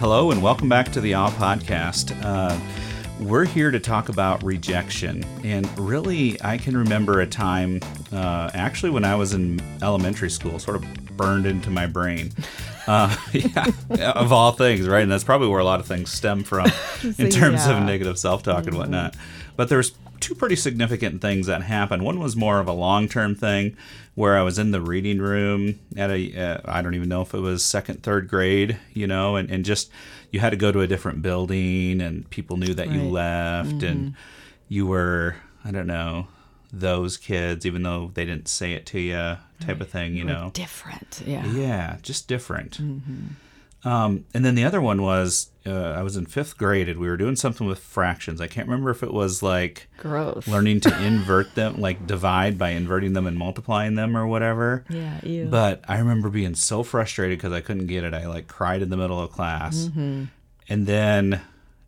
Hello, and welcome back to the Awe Podcast. Uh, we're here to talk about rejection. And really, I can remember a time, uh, actually, when I was in elementary school, sort of burned into my brain. Uh, yeah, of all things, right? And that's probably where a lot of things stem from in terms yeah. of negative self talk and whatnot. But there's two pretty significant things that happened. One was more of a long term thing where I was in the reading room at a uh, I don't even know if it was second, third grade, you know, and, and just you had to go to a different building and people knew that you Right. left and you were, I don't know, those kids, even though they didn't say it to you, type of thing, you know. different. Yeah. Yeah, just different. Um, and then the other one was uh, I was in fifth grade and we were doing something with fractions. I can't remember if it was like Gross. learning to invert them, like divide by inverting them and multiplying them or whatever. Yeah. You. But I remember being so frustrated because I couldn't get it. I like cried in the middle of class. Mm-hmm. And then,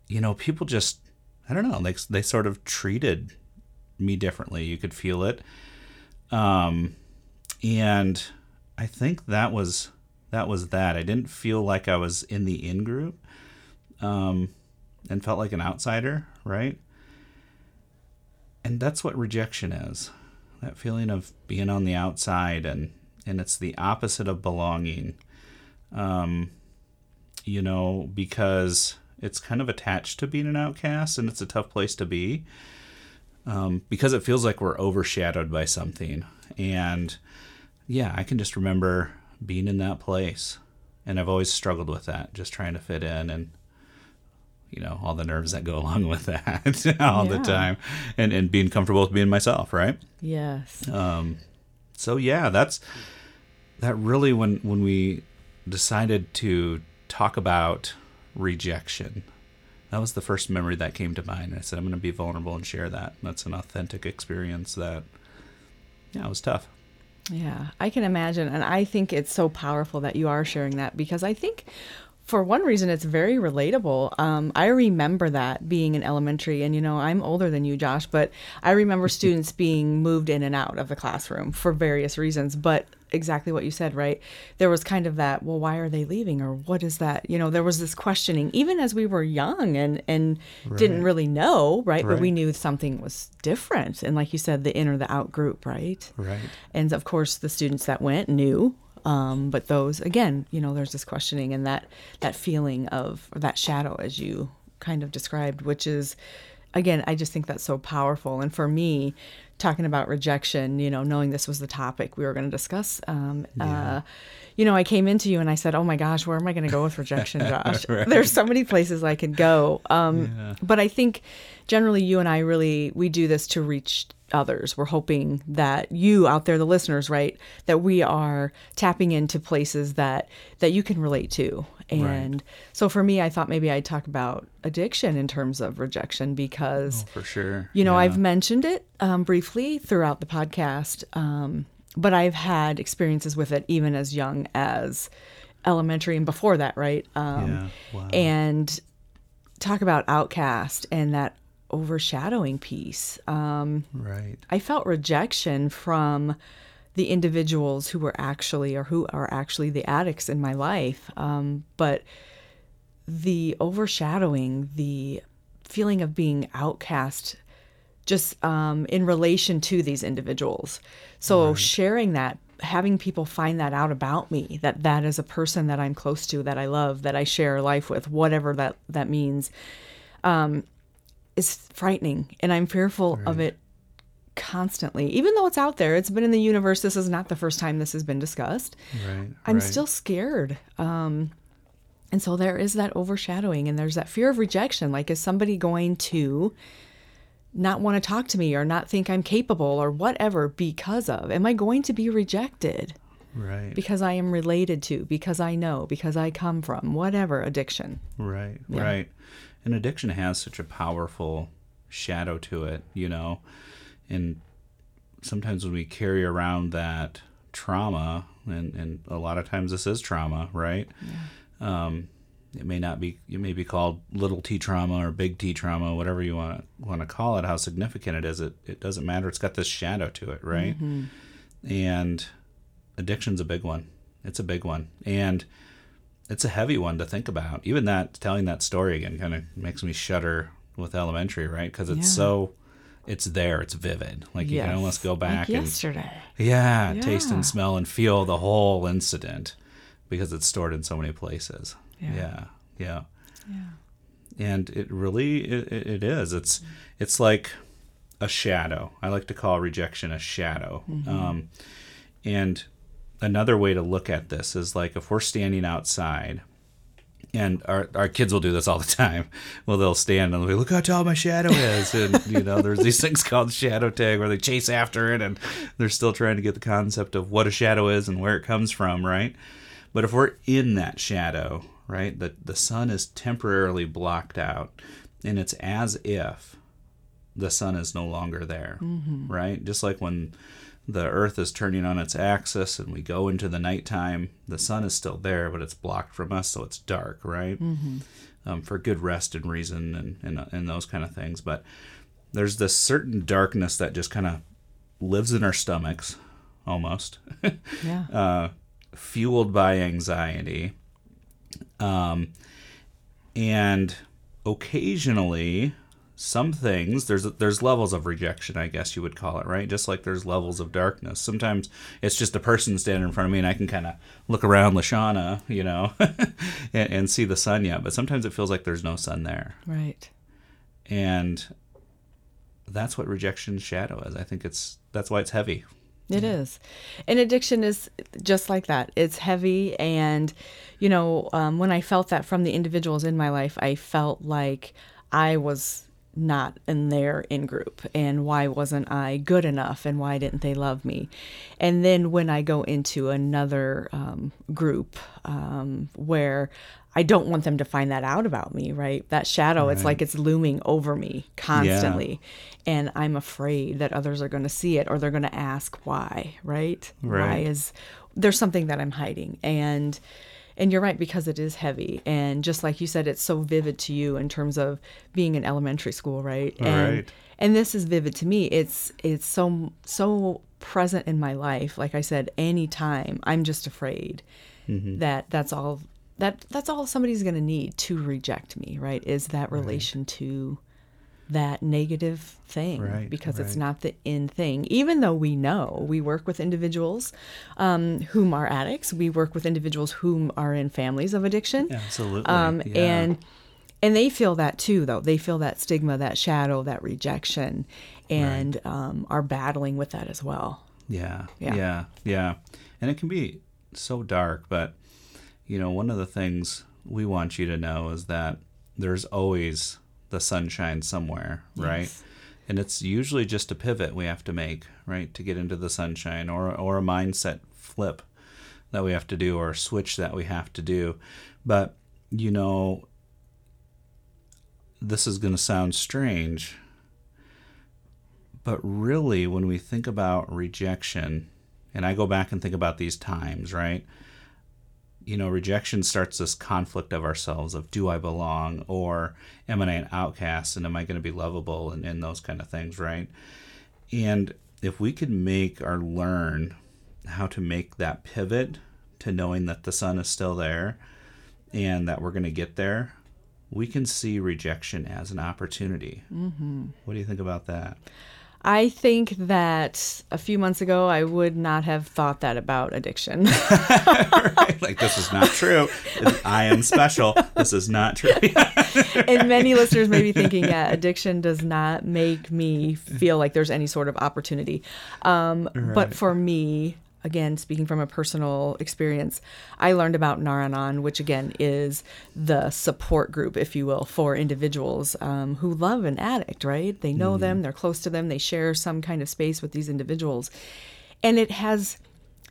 you know, people just, I don't know, like they sort of treated me differently. You could feel it. Um, and I think that was that was that. I didn't feel like I was in the in group, um, and felt like an outsider, right? And that's what rejection is. That feeling of being on the outside and and it's the opposite of belonging. Um, you know, because it's kind of attached to being an outcast and it's a tough place to be. Um, because it feels like we're overshadowed by something. And yeah, I can just remember being in that place. And I've always struggled with that, just trying to fit in and you know, all the nerves that go along with that all the time. And and being comfortable with being myself, right? yes. Um, so yeah, that's that really when when we decided to talk about rejection. That was the first memory that came to mind. I said I'm going to be vulnerable and share that. That's an authentic experience that yeah, it was tough. Yeah, I can imagine. And I think it's so powerful that you are sharing that because I think, for one reason, it's very relatable. Um, I remember that being in elementary, and you know, I'm older than you, Josh, but I remember students being moved in and out of the classroom for various reasons. But exactly what you said, right? There was kind of that, well, why are they leaving? Or what is that? You know, there was this questioning, even as we were young and, and didn't really know, right? But we knew something was different. And like you said, the in or the out group, right? Right. and of course the students that went knew um, but those again you know there's this questioning and that that feeling of or that shadow as you kind of described which is again i just think that's so powerful and for me talking about rejection you know knowing this was the topic we were going to discuss um, uh, you know i came into you and i said oh my gosh where am i going to go with rejection josh Right. there's so many places i could go um, Yeah. but i think generally you and i really we do this to reach others we're hoping that you out there the listeners right that we are tapping into places that that you can relate to and so for me i thought maybe i'd talk about addiction in terms of rejection because For sure. you know, Yeah. I've mentioned it um, briefly throughout the podcast, um, but I've had experiences with it even as young as elementary and before that, right? Um, Yeah. Wow. And talk about outcast and that overshadowing piece. Um, right. I felt rejection from the individuals who were actually or who are actually the addicts in my life. Um, but the overshadowing, the feeling of being outcast just um, in relation to these individuals. So sharing that, having people find that out about me, that that is a person that I'm close to, that I love, that I share life with, whatever that that means, um, is frightening, and I'm fearful of it constantly. Even though it's out there, it's been in the universe. This is not the first time this has been discussed. Right. I'm right. still scared. Um, and so there is that overshadowing and there's that fear of rejection. Like, is somebody going to not want to talk to me or not think I'm capable or whatever because of? Am I going to be rejected right. because I am related to, because I know, because I come from, whatever addiction? Right, Yeah. right. And addiction has such a powerful shadow to it, you know. And sometimes when we carry around that trauma, and, and a lot of times this is trauma, right? Yeah. Um, it may not be, it may be called little t trauma or big T trauma, whatever you want want to call it. How significant it is, it it doesn't matter. It's got this shadow to it, right? Hmm. And addiction's a big one. It's a big one, and it's a heavy one to think about. Even that telling that story again kind of makes me shudder with elementary, right? Because it's Yeah. so it's there, it's vivid. Like you can almost go back like and yesterday. yeah, taste and smell and feel the whole incident because it's stored in so many places. Yeah. Yeah, yeah, Yeah. and it really it, it it is. It's it's like a shadow. I like to call rejection a shadow. Um, and another way to look at this is like if we're standing outside. And our, our kids will do this all the time. Well, they'll stand and they'll be, look how tall my shadow is. And, you know, there's these things called shadow tag where they chase after it and they're still trying to get the concept of what a shadow is and where it comes from, right? But if we're in that shadow, right, the, the sun is temporarily blocked out and it's as if the sun is no longer there, mm-hmm. right? Just like when the earth is turning on its axis and we go into the nighttime, the sun is still there, but it's blocked from us, so it's dark, right? Um, for good rest and reason and, and, and those kind of things. But there's this certain darkness that just kind of lives in our stomachs almost. Yeah. uh, fueled by anxiety. Um, and occasionally, some things there's there's levels of rejection, I guess you would call it, right? Just like there's levels of darkness. Sometimes it's just a person standing in front of me, and I can kind of look around Lashana, you know, and, and see the sun yet. But sometimes it feels like there's no sun there, right. and that's what rejection shadow is. I think it's that's why it's heavy. It is. And addiction is just like that. It's heavy. And, you know, um, when I felt that from the individuals in my life, I felt like I was not in their in group and why wasn't I good enough and why didn't they love me? And then when I go into another um, group um, where I don't want them to find that out about me, right? That shadow, it's like it's looming over me constantly. And I'm afraid that others are going to see it or they're going to ask why, right? Why Right. is there's something that I'm hiding? And and you're right because it is heavy and just like you said it's so vivid to you in terms of being in elementary school, right? And Right. and this is vivid to me. It's it's so so present in my life. Like I said, anytime I'm just afraid Mm-hmm. that that's all that that's all somebody's going to need to reject me, right? Is that relation to that negative thing Right, because it's not the in thing. Even though we know we work with individuals um, whom are addicts, we work with individuals whom are in families of addiction. Absolutely. Um, yeah. and and they feel that too though they feel that stigma that shadow that rejection and um, are battling with that as well Yeah, Yeah. yeah, yeah, And it can be so dark, but you know, one of the things we want you to know is that there's always the sunshine somewhere, right? Yes. And it's usually just a pivot we have to make, right, to get into the sunshine or or a mindset flip that we have to do or a switch that we have to do. But you know, this is going to sound strange, but really, when we think about rejection, and I go back and think about these times, right? You know, rejection starts this conflict of ourselves of do I belong or am I an outcast and am I going to be lovable and, and those kind of things, right? And if we could make or learn how to make that pivot to knowing that the sun is still there and that we're going to get there, we can see rejection as an opportunity. Mm-hmm. What do you think about that? I think that a few months ago i would not have thought that about addiction right? Like this is not true. I am special. This is not true. and many listeners may be thinking yeah addiction does not make me feel like there's any sort of opportunity um, but for me again speaking from a personal experience i learned about Nar-Anon which again is the support group if you will for individuals um, who love an addict right? They know them they're close to them they share some kind of space with these individuals. And it has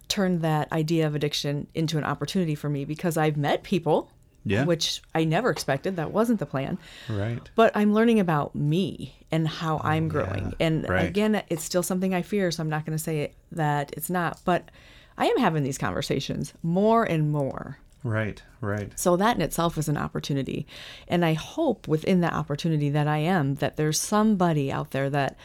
turned that idea of addiction into an opportunity for me because i've met people Yeah. which i never expected that wasn't the plan right. but I'm learning about me and how I'm growing. And Right. again, it's still something I fear, so I'm not going to say that it's not. But I am having these conversations more and more. Right. Right. So that in itself is an opportunity. And I hope within that opportunity that I am that there's somebody out there that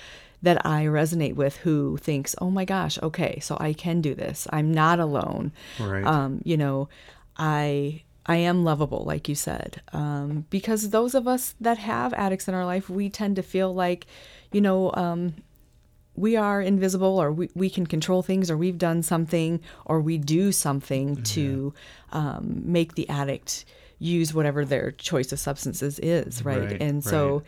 that I resonate with who thinks, "Oh my gosh, okay, so I can do this. I'm not alone." Right. Um, you know, I I am lovable, like you said, um, because those of us that have addicts in our life, we tend to feel like, you know, um, we are invisible or we, we can control things or we've done something or we do something mm-hmm. to um, make the addict use whatever their choice of substances is right, right and so right.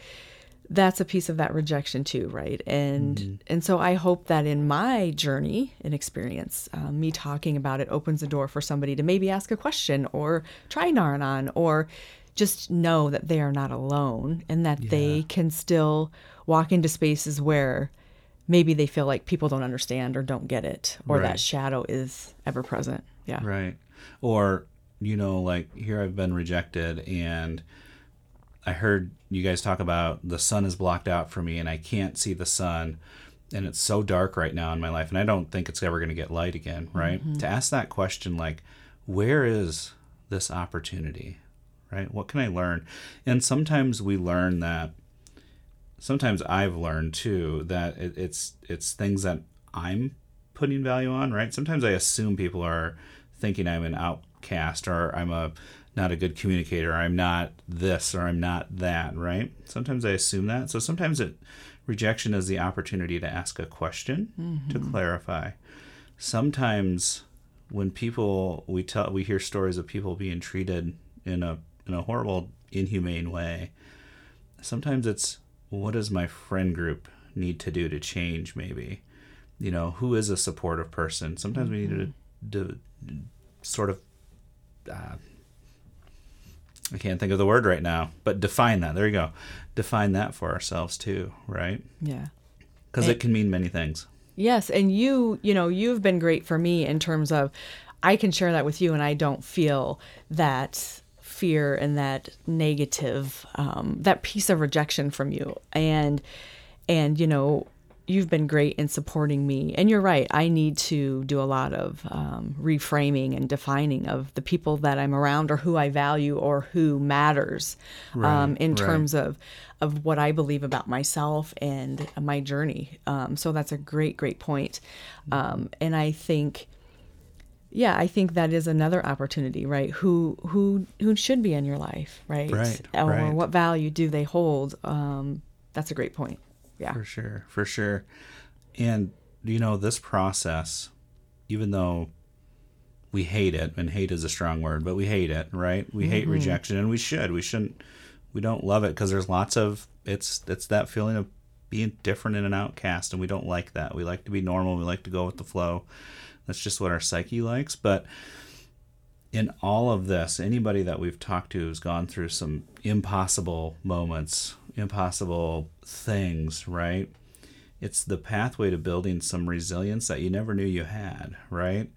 That's a piece of that rejection too right and mm-hmm. and so i hope that in my journey and experience um, me talking about it opens the door for somebody to maybe ask a question or try Nar-Anon or just know that they are not alone and that yeah. they can still walk into spaces where maybe they feel like people don't understand or don't get it or right. that shadow is ever present yeah right or you know like here i've been rejected and i heard you guys talk about the sun is blocked out for me and i can't see the sun and it's so dark right now in my life and i don't think it's ever going to get light again right mm-hmm. to ask that question like where is this opportunity right what can i learn and sometimes we learn that sometimes I've learned too that it, it's it's things that I'm putting value on, right? Sometimes I assume people are thinking I'm an outcast or I'm a not a good communicator, I'm not this or I'm not that, right? Sometimes I assume that. So sometimes it rejection is the opportunity to ask a question mm-hmm. to clarify. Sometimes when people we tell we hear stories of people being treated in a in a horrible inhumane way, sometimes it's what does my friend group need to do to change maybe you know who is a supportive person sometimes we need to, to, to sort of uh, i can't think of the word right now but define that. There you go. Define that for ourselves too right? Yeah. Because it can mean many things. Yes and you you know you've been great for me in terms of i can share that with you and i don't feel that fear and that negative um, that piece of rejection from you. And and you know you've been great in supporting me and you're right i need to do a lot of um, reframing and defining of the people that i'm around or who i value or who matters right, um, in right. terms of of what i believe about myself and my journey um, so that's a great great point um, and i think yeah, I think that is another opportunity, right? Who who who should be in your life, right? Right. Or right. what value do they hold? Um, that's a great point. Yeah. For sure. For sure. And you know, this process, even though we hate it, and hate is a strong word, but we hate it, right? We mm-hmm. hate rejection, and we should. We shouldn't. We don't love it because there's lots of it's it's that feeling of being different and an outcast, and we don't like that. We like to be normal. We like to go with the flow. That's just what our psyche likes. But in all of this, anybody that we've talked to who's gone through some impossible moments, impossible things, right? It's the pathway to building some resilience that you never knew you had, right?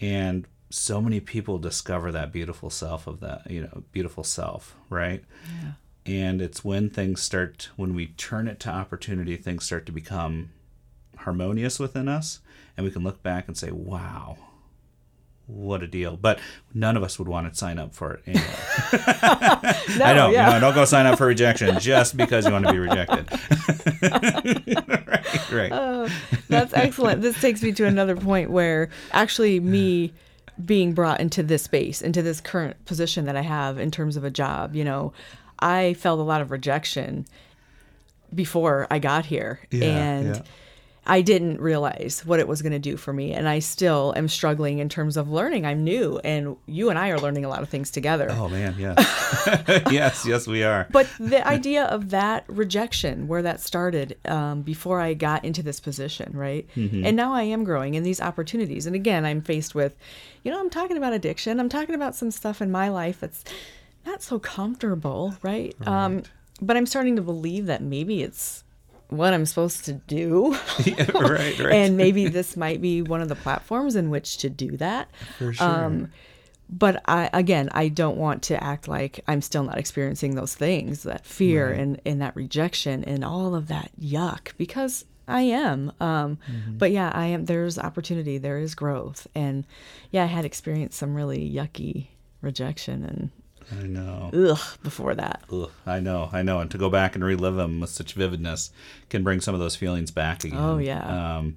And so many people discover that beautiful self of that, you know, beautiful self, right? Yeah. And it's when things start, when we turn it to opportunity, things start to become harmonious within us and we can look back and say, wow, what a deal. But none of us would want to sign up for it anyway. no, I know, yeah. you know, don't go sign up for rejection just because you want to be rejected. right, right. Oh, that's excellent. This takes me to another point where actually me being brought into this space, into this current position that I have in terms of a job, you know, I felt a lot of rejection before I got here. Yeah, and yeah I didn't realize what it was going to do for me. And I still am struggling in terms of learning. I'm new, and you and I are learning a lot of things together. Oh, man, yeah. yes, yes, we are. But the idea of that rejection, where that started um, before I got into this position, right? Mm-hmm. And now I am growing in these opportunities. And again, I'm faced with, you know, I'm talking about addiction, I'm talking about some stuff in my life that's not so comfortable, right? right. Um, but I'm starting to believe that maybe it's what I'm supposed to do. yeah, right, right. and maybe this might be one of the platforms in which to do that. For sure. Um, but I again, I don't want to act like I'm still not experiencing those things, that fear right. and, and that rejection and all of that yuck, because I am. Um, mm-hmm. But yeah, I am. There's opportunity. There is growth, and yeah, I had experienced some really yucky rejection, and I know. Ugh, before that. Ugh, I know, I know. And to go back and relive them with such vividness can bring some of those feelings back again. Oh, yeah. Um,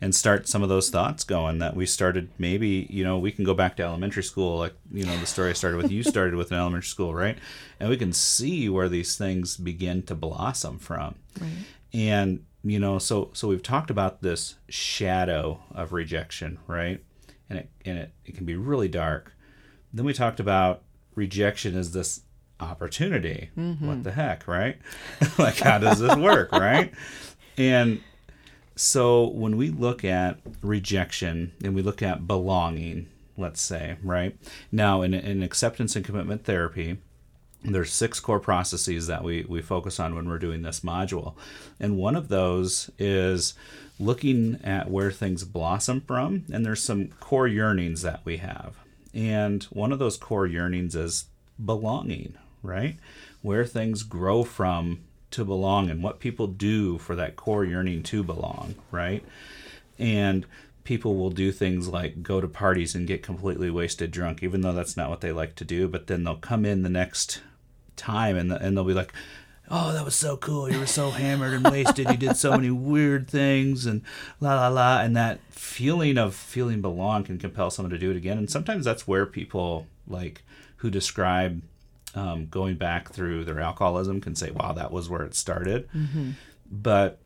and start some of those thoughts going that we started maybe you know we can go back to elementary school like you know the story i started with you started with an elementary school right and we can see where these things begin to blossom from Right. and you know so so we've talked about this shadow of rejection right and it and it, it can be really dark then we talked about rejection is this opportunity mm-hmm. what the heck right like how does this work right and so when we look at rejection and we look at belonging, let's say, right? Now in, in acceptance and commitment therapy, there's six core processes that we, we focus on when we're doing this module. And one of those is looking at where things blossom from, and there's some core yearnings that we have. And one of those core yearnings is belonging, right? Where things grow from to belong and what people do for that core yearning to belong, right? And people will do things like go to parties and get completely wasted drunk, even though that's not what they like to do. But then they'll come in the next time and, and they'll be like, oh, that was so cool. You were so hammered and wasted. You did so many weird things and la la la. And that feeling of feeling belong can compel someone to do it again. And sometimes that's where people like who describe um, going back through their alcoholism can say, wow, that was where it started. But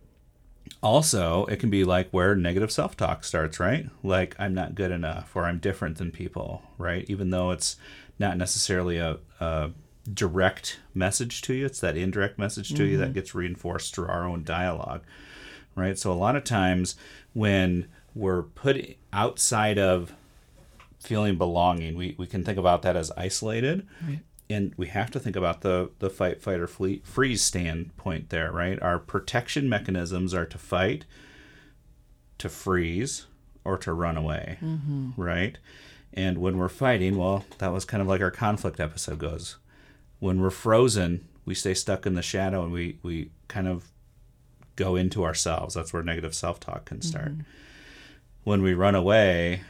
also, it can be like where negative self talk starts, right? Like, I'm not good enough or I'm different than people, right? Even though it's not necessarily a, a direct message to you, it's that indirect message to you that mm-hmm. gets reinforced through our own dialogue, right? So, a lot of times when we're put outside of feeling belonging, we, we can think about that as isolated. Right. And we have to think about the, the fight, fight, or flee, freeze standpoint there, right? Our protection mechanisms are to fight, to freeze, or to run away, mm-hmm. right? And when we're fighting, well, that was kind of like our conflict episode goes. When we're frozen, we stay stuck in the shadow and we, we kind of go into ourselves. That's where negative self talk can start. Mm-hmm. When we run away,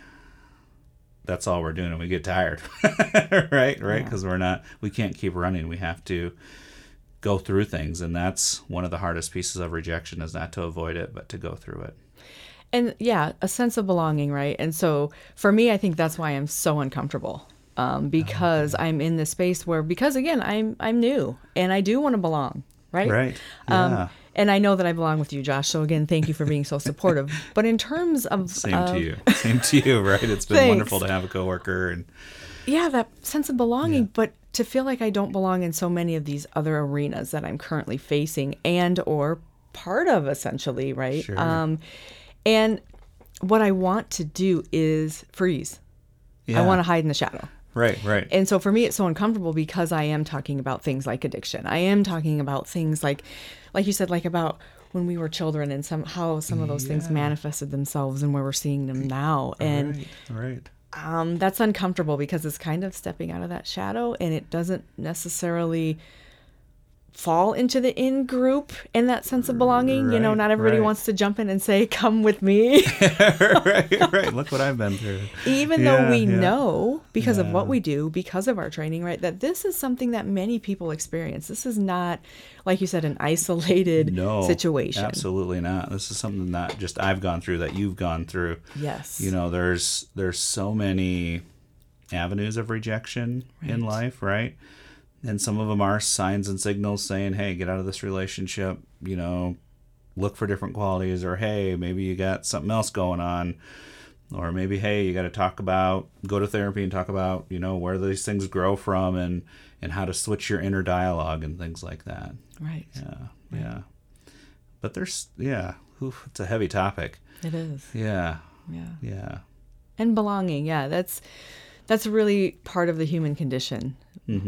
that's all we're doing and we get tired right right because we're not we can't keep running we have to go through things and that's one of the hardest pieces of rejection is not to avoid it but to go through it And yeah, a sense of belonging, right? And so for me, I think that's why I'm so uncomfortable. Um, because I'm in this space where, because again, I'm I'm new and I do want to belong, right? right Um, yeah and I know that I belong with you, Josh. So again, thank you for being so supportive. But in terms of same of- to you same to you right it's been Thanks. wonderful to have a coworker and yeah, that sense of belonging, but to feel like I don't belong in so many of these other arenas that I'm currently facing and or part of essentially, right? Sure. Um and what I want to do is freeze. Yeah. I want to hide in the shadow. Right right And so for me, it's so uncomfortable because I am talking about things like addiction. I am talking about things like, like you said, like about when we were children and some how some of those things manifested themselves and where we're seeing them now. And right right um, that's uncomfortable because it's kind of stepping out of that shadow and it doesn't necessarily fall into the in group in that sense of belonging. You know, not everybody right. wants to jump in and say, come with me. right right look what i've been through. Even though we yeah. know because of what we do because of our training right that this is something that many people experience. This is not like you said an isolated no situation. absolutely not. This is something that just i've gone through that you've gone through. Yes. You know there's there's so many avenues of rejection in life right and some of them are signs and signals saying hey get out of this relationship you know look for different qualities or hey maybe you got something else going on or maybe hey you got to talk about go to therapy and talk about you know where these things grow from and and how to switch your inner dialogue and things like that. Right. Yeah yeah. But there's yeah oof, it's a heavy topic. It is. Yeah. Yeah. Yeah. And belonging yeah that's that's really part of the human condition.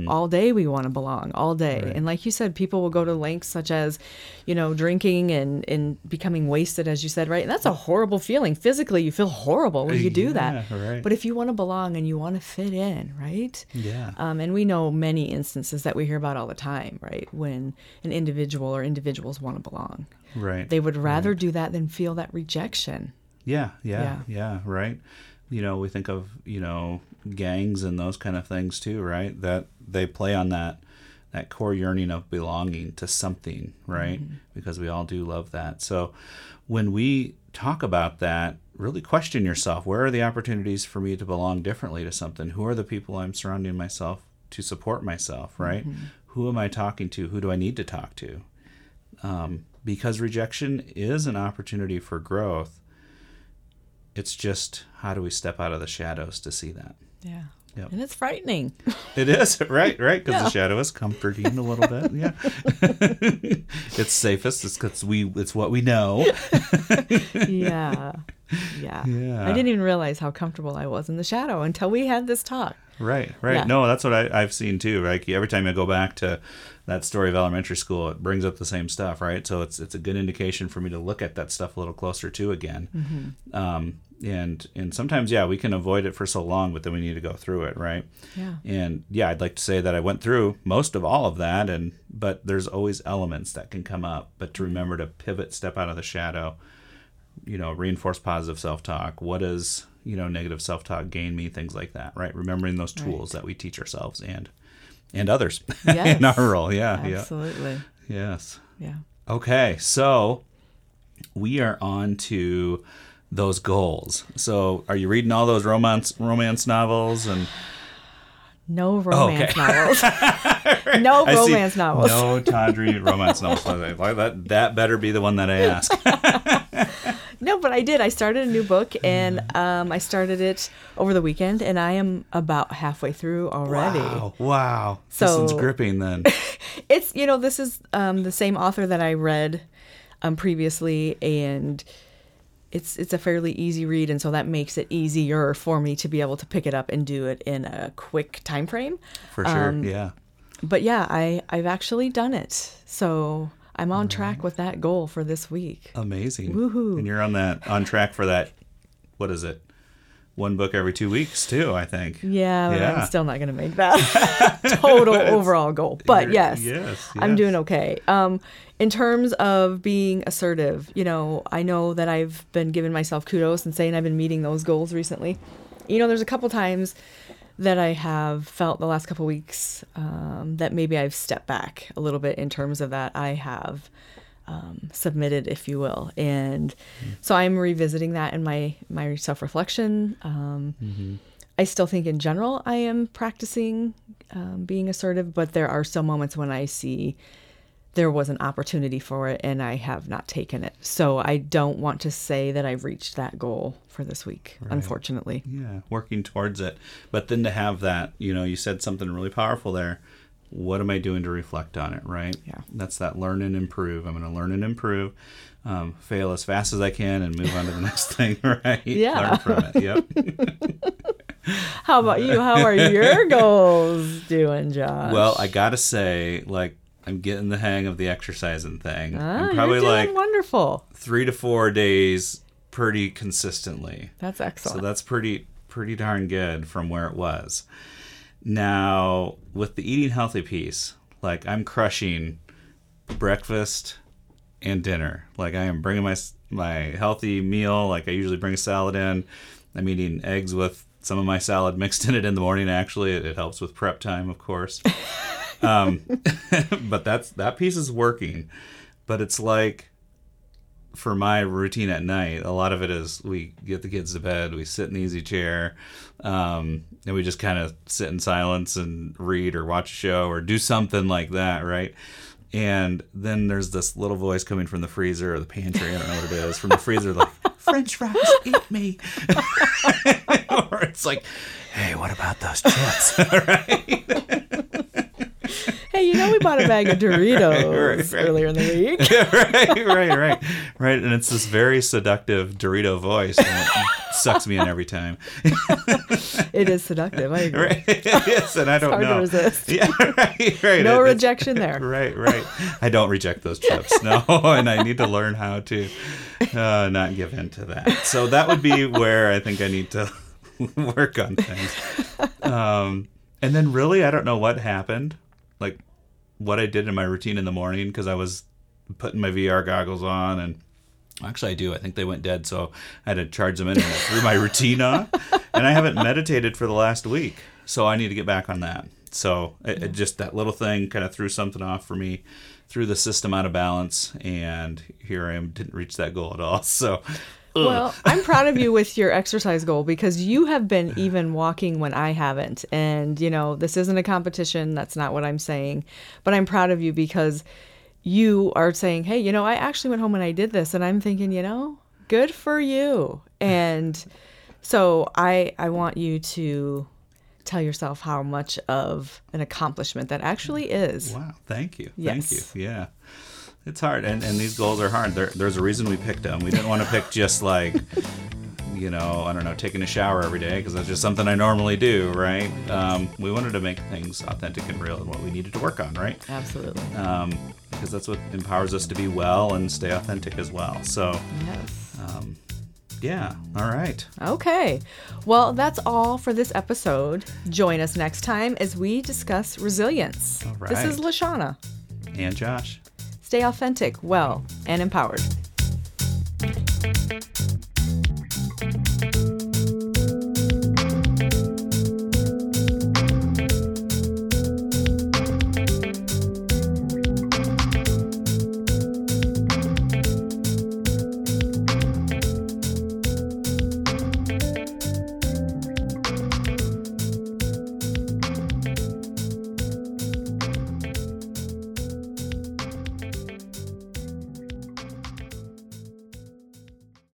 All day we want to belong all day. Mm-hmm. Right. and like you said people will go to lengths such as you know drinking and and becoming wasted as you said right? And that's a horrible feeling. Physically you feel horrible when you do that. right. but if you want to belong and you want to fit in right? Yeah. Um, and we know many instances that we hear about all the time right? When an individual or individuals want to belong. Right they would rather do that than feel that rejection. Yeah, yeah, Yeah. yeah, right. You know, we think of, you know, gangs and those kind of things too, right? That they play on that that core yearning of belonging to something, right? Mm-hmm. Because we all do love that. So when we talk about that, really question yourself where are the opportunities for me to belong differently to something? Who are the people I'm surrounding myself to support myself, right? Mm-hmm. Who am I talking to? Who do I need to talk to? Um, because rejection is an opportunity for growth. It's just how do we step out of the shadows to see that? Yeah. Yep. And it's frightening. It is right, right, because Yeah. the shadow is comforting a little bit. Yeah, it's safest. It's because we. It's what we know. yeah. Yeah. Yeah. I didn't even realize how comfortable I was in the shadow until we had this talk. Right, right. Yeah. No, that's what I, I've seen too. Like every time I go back to that story of elementary school, it brings up the same stuff, right? So it's it's a good indication for me to look at that stuff a little closer too again. Mm-hmm. Um, and and sometimes, yeah, we can avoid it for so long, but then we need to go through it, right? Yeah. And yeah, I'd like to say that I went through most of all of that, and but there's always elements that can come up. But to remember to pivot, step out of the shadow, you know, reinforce positive self-talk. What does you know negative self-talk gain me? Things like that, right? Remembering those tools that we teach ourselves and and others in Yes. our role. Yeah, Absolutely. yeah, yes. Yeah. Okay, so we are on to those goals. So, are you reading all those romance romance novels and No oh, okay. romance novels. no I romance novels. No Tawdry romance novels. That, that better be the one that I ask. No, but I did. I started a new book and um, I started it over the weekend and I am about halfway through already. Wow, wow. this So- one's gripping then. It's, you know, this is um, the same author that I read um, previously and it's it's a fairly easy read and so that makes it easier for me to be able to pick it up and do it in a quick time frame. For sure. Um, yeah. But yeah, I I've actually done it. So I'm on track with that goal for this week. Amazing. Woohoo. And you're on that on track for that what is it? One book every two weeks too, I think. Yeah, but Yeah. I'm still not going to make that total overall goal. But You're- yes, yes, I'm doing okay. Um, in terms of being assertive, you know, I know that I've been giving myself kudos and saying I've been meeting those goals recently. You know, there's a couple times that I have felt the last couple weeks um, that maybe I've stepped back a little bit in terms of that. I have um, submitted, if you will, and so I'm revisiting that in my my self reflection. Um, I still think in general I am practicing um, being assertive, but there are still moments when I see there was an opportunity for it and I have not taken it. So I don't want to say that I've reached that goal for this week, unfortunately. Yeah, working towards it. But then to have that, you know, you said something really powerful there. What am I doing to reflect on it, right? Yeah. That's that learn and improve. I'm going to learn and improve, um, fail as fast as I can, and move on to the next thing, right? Yeah. Learn from it. Yep. How about you? How are your goals doing, Josh? well, I got to say, like, I'm getting the hang of the exercising thing. Ah, I'm probably like wonderful. three to four days pretty consistently. That's excellent. So that's pretty pretty darn good from where it was. Now, with the eating healthy piece, like I'm crushing breakfast and dinner. Like I am bringing my my healthy meal. Like I usually bring a salad in. I'm eating eggs with some of my salad mixed in it in the morning. Actually, it, it helps with prep time, of course. um, but that's that piece is working. But it's like for my routine at night, a lot of it is we get the kids to bed, we sit in the easy chair, um, and we just kind of sit in silence and read or watch a show or do something like that, right? And then there's this little voice coming from the freezer or the pantry, I don't know what it is, from the freezer, like, French fries, eat me. or it's like, hey, what about those chips? you know we bought a bag of Doritos right, right. earlier in the week. right, right, right, right. And it's this very seductive Dorito voice that sucks me in every time. It is seductive. I agree. Right? yes, and I don't hard to know. resist. Yeah, right, right. No It- rejection there. Right, right. I don't reject those chips. No, and I need to learn how to uh, not give in to that. So that would be where I think I need to work on things. Um, and then really, I don't know what happened, like what I did in my routine in the morning because I was putting my VR goggles on and. Actually, I do. I think they went dead, so I had to charge them in and threw my routine on. And I haven't meditated for the last week, so I need to get back on that. So it, it just that little thing kind of threw something off for me, threw the system out of balance, and here I am didn't reach that goal at all. So. ugh. Well, I'm proud of you with your exercise goal because you have been even walking when I haven't. And, you know, this isn't a competition. That's not what I'm saying. But I'm proud of you because you are saying, hey, you know, I actually went home and I did this. And I'm thinking, you know, good for you. And so I, I want you to tell yourself how much of an accomplishment that actually is. Wow, thank you. Yes. Thank you. Yeah. It's hard and, and these goals are hard. There, there's a reason we picked them. We didn't want to pick just like you know, I don't know, taking a shower every day because that's just something I normally do, right? Um, we wanted to make things authentic and real and what we needed to work on, right? Absolutely. Um, because that's what empowers us to be well and stay authentic as well. So, Yes. um, yeah, all right. Okay. Well, that's all for this episode. Join us next time as we discuss resilience. All This is right. Lashana. And Josh. Stay authentic, well, and empowered.